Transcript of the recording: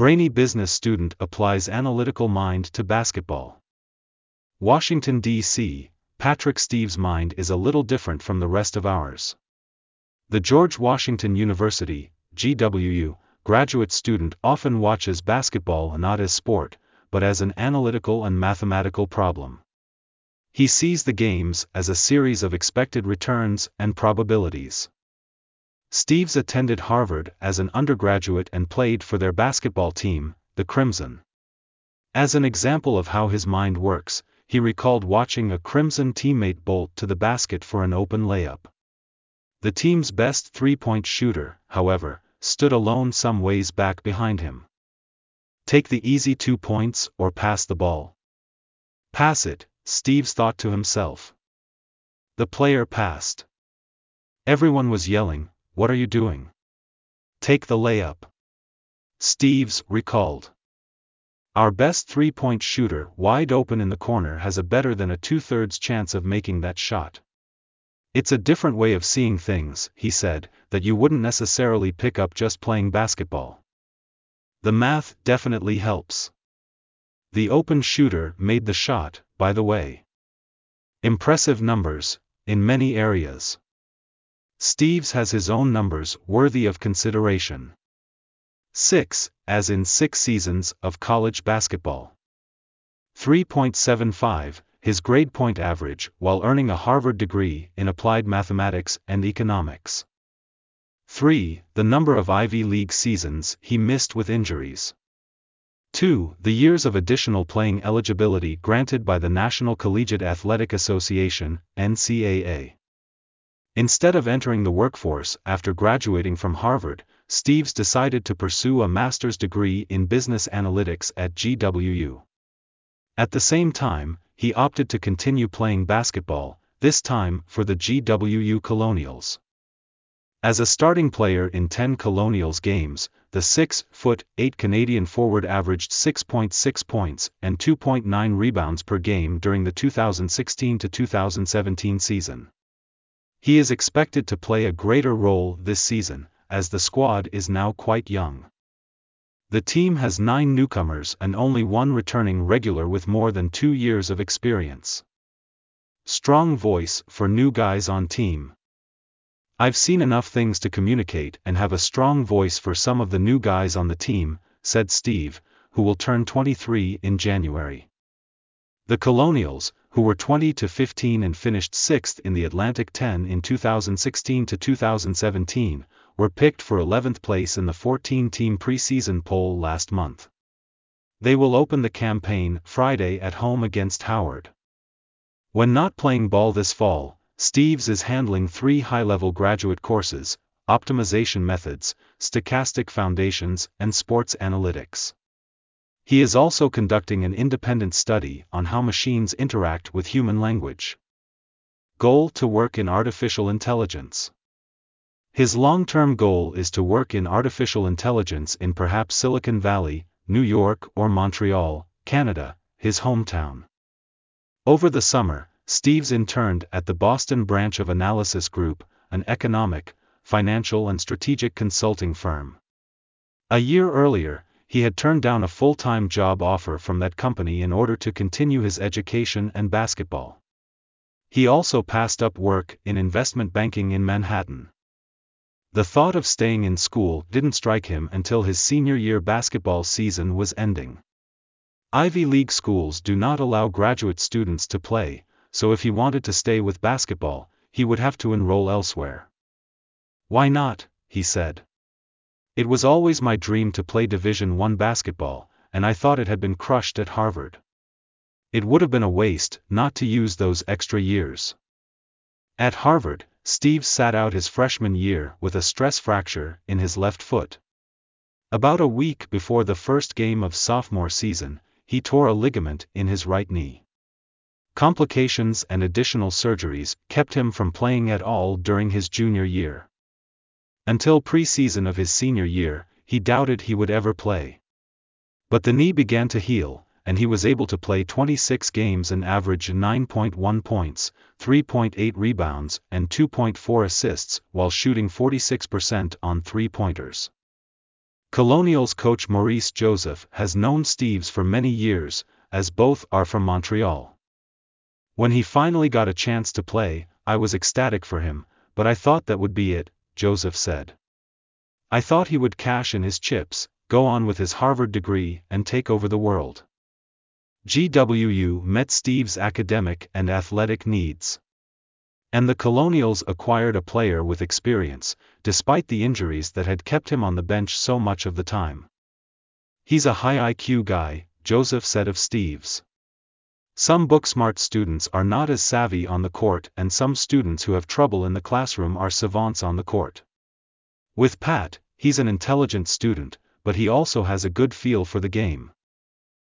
Brainy business student applies analytical mind to basketball. Washington, D.C., Patrick Steeves' mind is a little different from the rest of ours. The George Washington University, GWU, graduate student often watches basketball not as sport, but as an analytical and mathematical problem. He sees the games as a series of expected returns and probabilities. Steeves attended Harvard as an undergraduate and played for their basketball team, the Crimson. As an example of how his mind works, he recalled watching a Crimson teammate bolt to the basket for an open layup. The team's best three point shooter, however, stood alone some ways back behind him. Take the easy two points or pass the ball. Pass it, Steeves thought to himself. The player passed. Everyone was yelling, What are you doing? Take the layup. Steeves recalled. Our best three point shooter, wide open in the corner, has a better than a two thirds chance of making that shot. It's a different way of seeing things, he said, that you wouldn't necessarily pick up just playing basketball. The math definitely helps. The open shooter made the shot, by the way. Impressive numbers, in many areas. Steeves has his own numbers worthy of consideration. 6, as in 6 seasons of college basketball. 3.75, his grade point average while earning a Harvard degree in applied mathematics and economics. 3. The number of Ivy League seasons he missed with injuries. 2. The years of additional playing eligibility granted by the National Collegiate Athletic Association, NCAA. Instead of entering the workforce after graduating from Harvard, Steeves decided to pursue a master's degree in business analytics at GWU. At the same time, he opted to continue playing basketball, this time for the GWU Colonials. As a starting player in 10 Colonials games, the 6-foot 8 Canadian forward averaged 6.6 points and 2.9 rebounds per game during the 2016-2017 season. He is expected to play a greater role this season, as the squad is now quite young. The team has nine newcomers and only one returning regular with more than two years of experience. Strong voice for new guys on team. I've seen enough things to communicate and have a strong voice for some of the new guys on the team, said Steve, who will turn 23 in January. The Colonials, who were 20 to 15 and finished 6th in the Atlantic 10 in 2016 to 2017, were picked for 11th place in the 14-team preseason poll last month. They will open the campaign Friday at home against Howard. When not playing ball this fall, Steeves is handling three high-level graduate courses, optimization methods, stochastic foundations, and sports analytics. He is also conducting an independent study on how machines interact with human language. Goal to work in artificial intelligence. His long-term goal is to work in artificial intelligence in perhaps Silicon Valley, New York or Montreal, Canada, his hometown. Over the summer, Steeves interned at the Boston branch of Analysis Group, an economic, financial and strategic consulting firm. A year earlier, he had turned down a full-time job offer from that company in order to continue his education and basketball. He also passed up work in investment banking in Manhattan. The thought of staying in school didn't strike him until his senior year basketball season was ending. Ivy League schools do not allow graduate students to play, so if he wanted to stay with basketball, he would have to enroll elsewhere. Why not, he said. It was always my dream to play Division 1 basketball, and I thought it had been crushed at Harvard. It would have been a waste not to use those extra years. At Harvard, Steeves sat out his freshman year with a stress fracture in his left foot. About a week before the first game of sophomore season, he tore a ligament in his right knee. Complications and additional surgeries kept him from playing at all during his junior year. Until preseason of his senior year, he doubted he would ever play. But the knee began to heal, and he was able to play 26 games and average 9.1 points, 3.8 rebounds, and 2.4 assists while shooting 46% on three pointers. Colonials coach Maurice Joseph has known Steeves for many years, as both are from Montreal. When he finally got a chance to play, I was ecstatic for him, but I thought that would be it, Joseph said. I thought he would cash in his chips, go on with his Harvard degree, and take over the world. GWU met Steeves' academic and athletic needs. And the Colonials acquired a player with experience, despite the injuries that had kept him on the bench so much of the time. He's a high IQ guy, Joseph said of Steeves. Some book-smart students are not as savvy on the court and some students who have trouble in the classroom are savants on the court. With Pat, he's an intelligent student, but he also has a good feel for the game.